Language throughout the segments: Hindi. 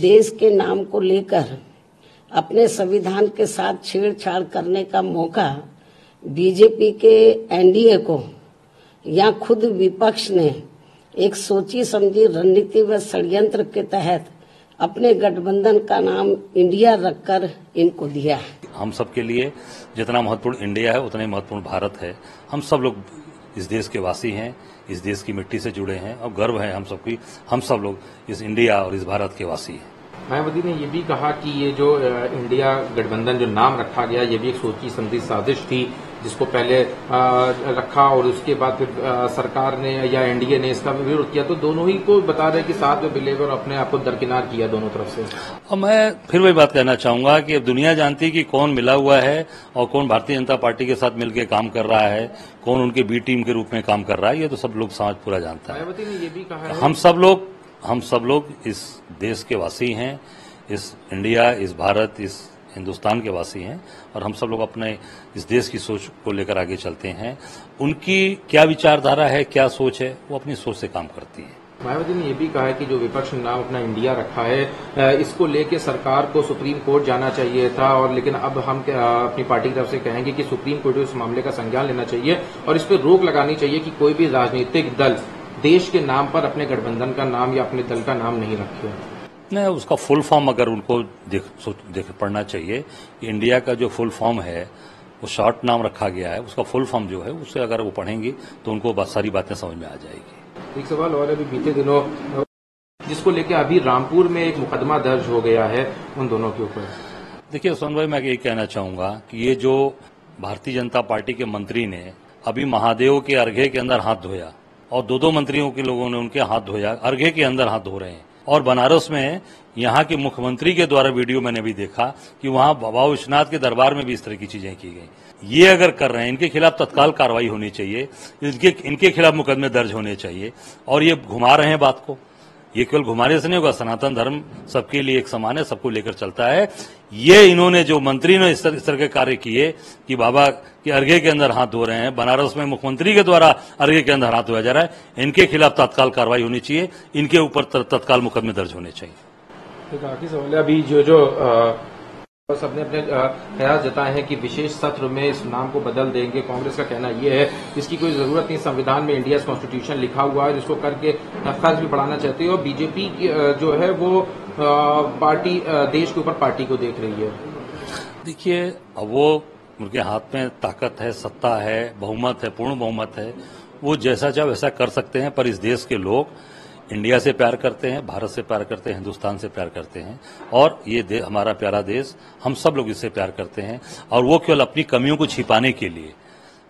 देश के नाम को लेकर अपने संविधान के साथ छेड़छाड़ करने का मौका बीजेपी के एनडीए को, या खुद विपक्ष ने एक सोची समझी रणनीति व षडयंत्र के तहत अपने गठबंधन का नाम इंडिया रखकर इनको दिया है। हम सब के लिए जितना महत्वपूर्ण इंडिया है, उतना ही महत्वपूर्ण भारत है। हम सब लोग इस देश के वासी हैं, इस देश की मिट्टी से जुड़े हैं और गर्व है हम सबकी, हम सब लोग इस इंडिया और इस भारत के वासी हैं। मायावती ने यह भी कहा कि ये जो इंडिया गठबंधन जो नाम रखा गया ये भी एक सोची समझी साजिश थी जिसको पहले रखा और उसके बाद फिर सरकार ने या एनडीए ने इसका विरोध किया। तो दोनों ही को बता रहे कि साथ में बिलेवर और अपने आप को दरकिनार किया दोनों तरफ़ से। और मैं फिर वही बात कहना चाहूँगा कि अब दुनिया जानती है कि कौन मिला हुआ है और कौन भारतीय जनता पार्टी के साथ मिलकर काम कर रहा है कौन उनके बी टीम के रूप में काम कर रहा है ये तो सब लोग समाज पूरा जानता है। मायावती ने ये भी कहा हम सब लोग हम सब लोग इस देश के वासी हैं, इस इंडिया, इस भारत, इस हिंदुस्तान के वासी हैं और हम सब लोग अपने इस देश की सोच को लेकर आगे चलते हैं। उनकी क्या विचारधारा है, क्या सोच है, वो अपनी सोच से काम करती है। मायावती ने यह भी कहा है कि जो विपक्ष ने नाम अपना इंडिया रखा है इसको लेके सरकार को सुप्रीम कोर्ट जाना चाहिए था और लेकिन अब हम अपनी पार्टी की तरफ़ से कहेंगे कि सुप्रीम कोर्ट को इस मामले का संज्ञान लेना चाहिए और इस पर रोक लगानी चाहिए कि कोई भी राजनीतिक दल देश के नाम पर अपने गठबंधन का नाम या अपने दल का नाम नहीं रखे नहीं उसका फुल फॉर्म अगर उनको देख, देख पढ़ना चाहिए इंडिया का जो फुल फॉर्म है वो शॉर्ट नाम रखा गया है उसका फुल फॉर्म जो है उससे अगर वो पढ़ेंगे तो उनको सारी बातें समझ में आ जाएगी। एक सवाल और अभी बीते दिनों जिसको लेकर अभी रामपुर में एक मुकदमा दर्ज हो गया है उन दोनों के ऊपर। देखिए सोन भाई मैं यही कहना चाहूँगा कि ये जो भारतीय जनता पार्टी के मंत्री ने अभी महादेव के अर्घे के अंदर हाथ धोया और दो दो मंत्रियों के लोगों ने उनके हाथ धोया, अर्घे के अंदर हाथ धो रहे हैं। और बनारस में यहाँ के मुख्यमंत्री के द्वारा वीडियो मैंने भी देखा कि वहाँ बाबा विश्वनाथ के दरबार में भी इस तरह की चीज़ें की गई। ये अगर कर रहे हैं, इनके खिलाफ तत्काल कार्रवाई होनी चाहिए, इनके इनके खिलाफ मुकदमे दर्ज होने चाहिए। और ये घुमा रहे हैं बात को। ये केवल घुमाने से नहीं होगा, सनातन धर्म सबके लिए एक समान है, सबको लेकर चलता है। ये इन्होंने जो मंत्री ने इस तरह के कार्य किए कि बाबा के अर्घे के अंदर हाथ धो रहे हैं, बनारस में मुख्यमंत्री के द्वारा अर्घे के अंदर हाथ धोया जा रहा है, इनके खिलाफ तत्काल कार्रवाई होनी चाहिए, इनके ऊपर तत्काल मुकदमे दर्ज होने चाहिए। काफ़ी सवाल अभी जो जो सबने अपने ख्याल जताए हैं कि विशेष सत्र में इस नाम को बदल देंगे। कांग्रेस का कहना यह है, इसकी कोई ज़रूरत नहीं। संविधान में इंडिया कॉन्स्टिट्यूशन लिखा हुआ है, जिसको करके खर्च भी बढ़ाना चाहते हैं। और बीजेपी जो है वो पार्टी देश के ऊपर पार्टी को देख रही है। देखिए, अब वो उनके हाथ में ताकत है, सत्ता है, बहुमत है, पूर्ण बहुमत है। वो जैसा चाहे वैसा कर सकते हैं, पर इस देश के लोग इंडिया से प्यार करते हैं, भारत से प्यार करते हैं, हिंदुस्तान से प्यार करते हैं। और ये हमारा प्यारा देश, हम सब लोग इससे प्यार करते हैं। और वो केवल अपनी कमियों को छिपाने के लिए,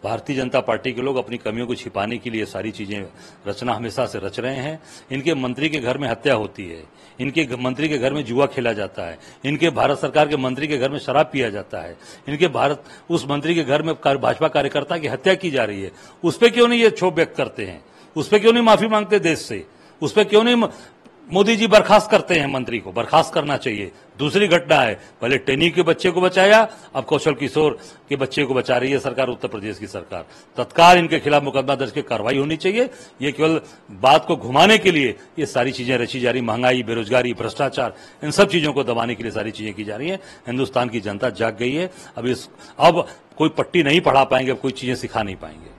भारतीय जनता पार्टी के लोग अपनी कमियों को छिपाने के लिए सारी चीज़ें, रचना हमेशा से रच रहे हैं। इनके मंत्री के घर में हत्या होती है, इनके मंत्री के घर में जुआ खेला जाता है, इनके भारत सरकार के मंत्री के घर में शराब पिया जाता है, इनके भारत, उस मंत्री के घर में भाजपा कार्यकर्ता की हत्या की जा रही है। उस पर क्यों नहीं ये क्षोभ व्यक्त करते हैं? उस पर क्यों नहीं माफ़ी मांगते देश से? उस पर क्यों नहीं मोदी जी बर्खास्त करते हैं मंत्री को? बर्खास्त करना चाहिए। दूसरी घटना है, पहले टेनी के बच्चे को बचाया, अब कौशल किशोर के बच्चे को बचा रही है सरकार, उत्तर प्रदेश की सरकार। तत्काल इनके खिलाफ मुकदमा दर्ज की कार्रवाई होनी चाहिए। ये केवल बात को घुमाने के लिए ये सारी चीज़ें रची जा रही महँगाई, बेरोजगारी, भ्रष्टाचार, इन सब चीज़ों को दबाने के लिए सारी चीज़ें की जा रही है। हिंदुस्तान की जनता जाग गई है। अब इस अब कोई पट्टी नहीं पढ़ा पाएँगे, अब कोई चीज़ें सिखा नहीं पाएँगे।